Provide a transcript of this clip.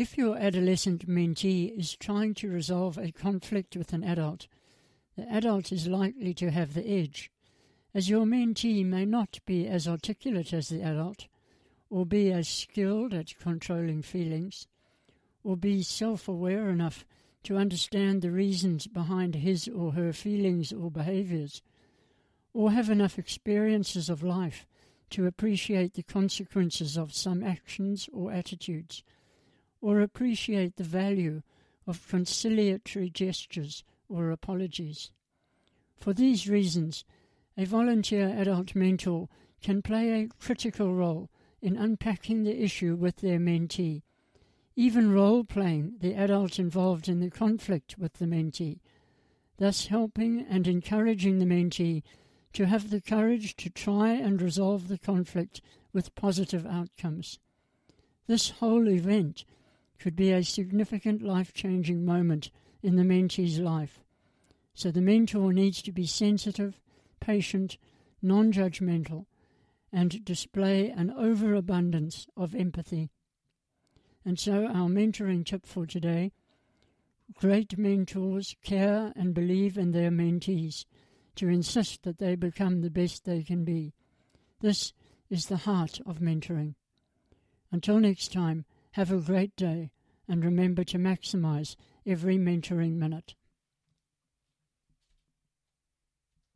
If your adolescent mentee is trying to resolve a conflict with an adult, the adult is likely to have the edge, as your mentee may not be as articulate as the adult, or be as skilled at controlling feelings, or be self aware enough to understand the reasons behind his or her feelings or behaviors, or have enough experiences of life to appreciate the consequences of some actions or attitudes, or appreciate the value of conciliatory gestures or apologies. For these reasons, a volunteer adult mentor can play a critical role in unpacking the issue with their mentee, even role playing the adult involved in the conflict with the mentee, thus helping and encouraging the mentee to have the courage to try and resolve the conflict with positive outcomes. This whole event could be a significant life changing moment in the mentee's life. So the mentor needs to be sensitive, patient, non judgmental, and display an overabundance of empathy. And so, our mentoring tip for today great mentors care and believe in their mentees to insist that they become the best they can be. This is the heart of mentoring. Until next time, have a great day and remember to maximize every mentoring minute.